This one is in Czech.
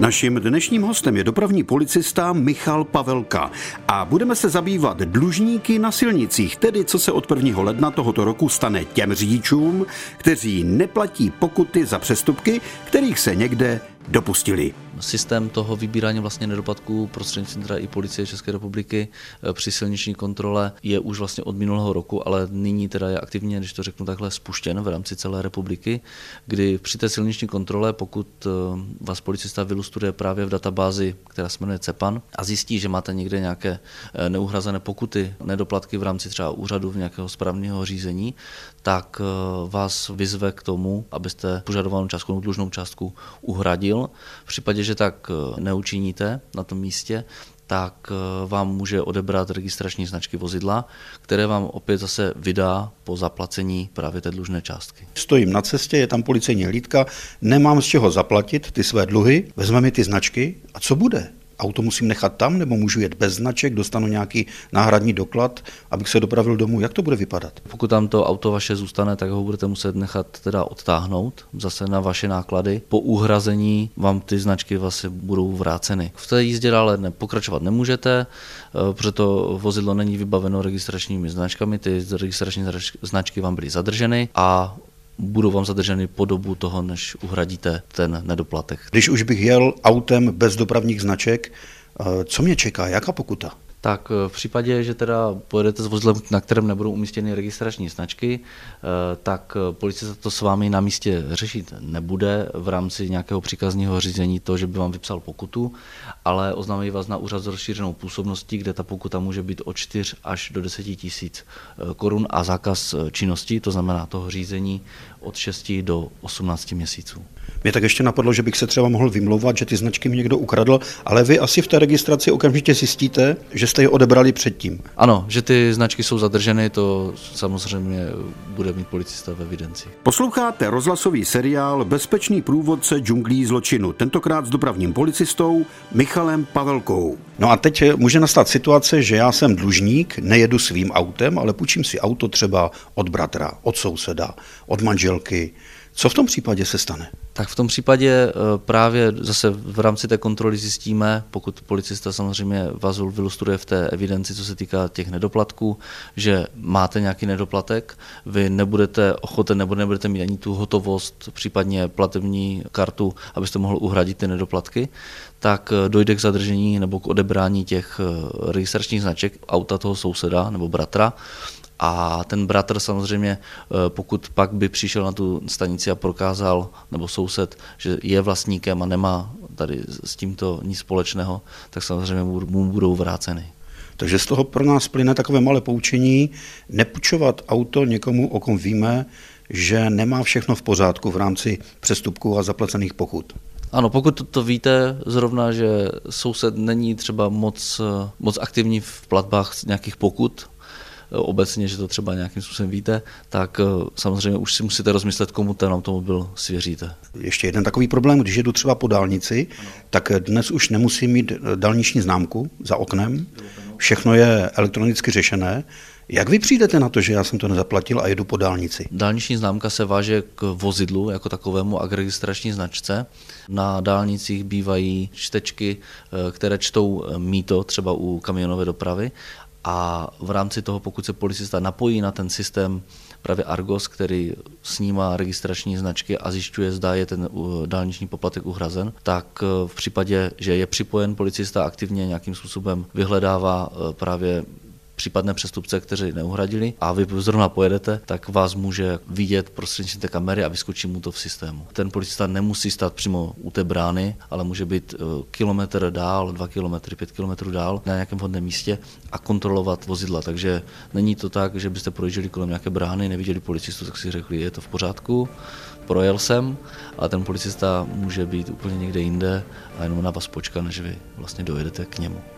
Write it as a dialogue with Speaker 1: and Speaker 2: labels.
Speaker 1: Naším dnešním hostem je dopravní policista Michal Pavelka a budeme se zabývat dlužníky na silnicích, tedy co se od 1. ledna tohoto roku stane těm řidičům, kteří neplatí pokuty za přestupky, kterých se někde dopustili.
Speaker 2: Systém toho vybírání vlastně nedoplatků prostřednictvím teda i policie České republiky eh, při silniční kontrole je už vlastně od minulého roku, ale nyní teda je aktivně, když to řeknu takhle, spuštěn v rámci celé republiky, kdy při té silniční kontrole, pokud eh, vás policista vylustruje právě v databázi, která se jmenuje CEPAN a zjistí, že máte někde nějaké eh, neuhrazené pokuty, nedoplatky v rámci třeba úřadu v nějakého správního řízení, tak vás vyzve k tomu, abyste požadovanou částku, dlužnou částku uhradil. V případě, že tak eh, neučiníte na tom místě, tak eh, vám může odebrat registrační značky vozidla, které vám opět zase vydá po zaplacení právě té dlužné částky.
Speaker 1: Stojím na cestě, je tam policejní hlídka, nemám z čeho zaplatit ty své dluhy, vezme mi ty značky a co bude? Auto musím nechat tam, nebo můžu jet bez značek, dostanu nějaký náhradní doklad, abych se dopravil domů. Jak to bude vypadat?
Speaker 2: Pokud tam to auto vaše zůstane, tak ho budete muset nechat teda odtáhnout zase na vaše náklady. Po uhrazení vám ty značky vlastně budou vráceny. V té jízdě dále pokračovat nemůžete, eh, protože to vozidlo není vybaveno registračními značkami, ty registrační značky vám byly zadrženy a budou vám zadrženy po dobu toho, než uhradíte ten nedoplatek.
Speaker 1: Když už bych jel autem bez dopravních značek, eh, co mě čeká, jaká pokuta?
Speaker 2: Tak eh, v případě, že teda pojedete s vozidlem, na kterém nebudou umístěny registrační značky, eh, tak eh, policie to s vámi na místě řešit nebude v rámci nějakého příkazního řízení to, že by vám vypsal pokutu, ale oznámí vás na úřad s rozšířenou působností, kde ta pokuta může být od 4 až do 10 tisíc korun a zákaz činnosti, to znamená toho řízení od 6 do 18 měsíců.
Speaker 1: Mě tak ještě napadlo, že bych se třeba mohl vymlouvat, že ty značky mi někdo ukradl, ale vy asi v té registraci okamžitě zjistíte, že jste je odebrali předtím.
Speaker 2: Ano, že ty značky jsou zadrženy, to samozřejmě bude mít policista ve evidenci.
Speaker 1: Posloucháte rozhlasový seriál Bezpečný průvodce džunglí zločinu, tentokrát s dopravním policistou Michalem Pavelkou. No a teď může nastat situace, že já jsem dlužník, nejedu svým autem, ale půjčím si auto třeba od bratra, od souseda, od manželky, co v tom případě se stane?
Speaker 2: Tak v tom případě eh, právě zase v rámci té kontroly zjistíme, pokud policista samozřejmě vás vylustruje v té evidenci, co se týká těch nedoplatků, že máte nějaký nedoplatek, vy nebudete ochoten nebo nebudete mít ani tu hotovost, případně platební kartu, abyste mohl uhradit ty nedoplatky, tak eh, dojde k zadržení nebo k odebrání těch eh, registračních značek auta toho souseda nebo bratra a ten bratr samozřejmě, eh, pokud pak by přišel na tu stanici a prokázal, nebo soused, že je vlastníkem a nemá tady s tímto nic společného, tak samozřejmě mu budou vráceny.
Speaker 1: Takže z toho pro nás plyne takové malé poučení, nepůjčovat auto někomu, o kom víme, že nemá všechno v pořádku v rámci přestupků a zaplacených pokut.
Speaker 2: Ano, pokud to víte zrovna, že soused není třeba moc, eh, moc aktivní v platbách nějakých pokut, obecně, že to třeba nějakým způsobem víte, tak eh, samozřejmě už si musíte rozmyslet, komu ten automobil svěříte.
Speaker 1: Ještě jeden takový problém, když jedu třeba po dálnici, tak dnes už nemusím mít eh, dálniční známku za oknem, všechno je elektronicky řešené. Jak vy přijdete na to, že já jsem to nezaplatil a jedu po dálnici?
Speaker 2: Dálniční známka se váže k vozidlu jako takovému a k registrační značce. Na dálnicích bývají čtečky, eh, které čtou míto, třeba u kamionové dopravy a v rámci toho, pokud se policista napojí na ten systém právě Argos, který snímá registrační značky a zjišťuje, zda je ten uh, dálniční poplatek uhrazen, tak uh, v případě, že je připojen policista aktivně nějakým způsobem vyhledává uh, právě případné přestupce, kteří neuhradili a vy zrovna pojedete, tak vás může vidět prostřednictvím té kamery a vyskočí mu to v systému. Ten policista nemusí stát přímo u té brány, ale může být eh, kilometr dál, dva kilometry, pět kilometrů dál na nějakém vhodném místě a kontrolovat vozidla. Takže není to tak, že byste projížděli kolem nějaké brány, neviděli policistu, tak si řekli, je to v pořádku, projel jsem, ale ten policista může být úplně někde jinde a jenom na vás počká, než vy vlastně dojedete k němu.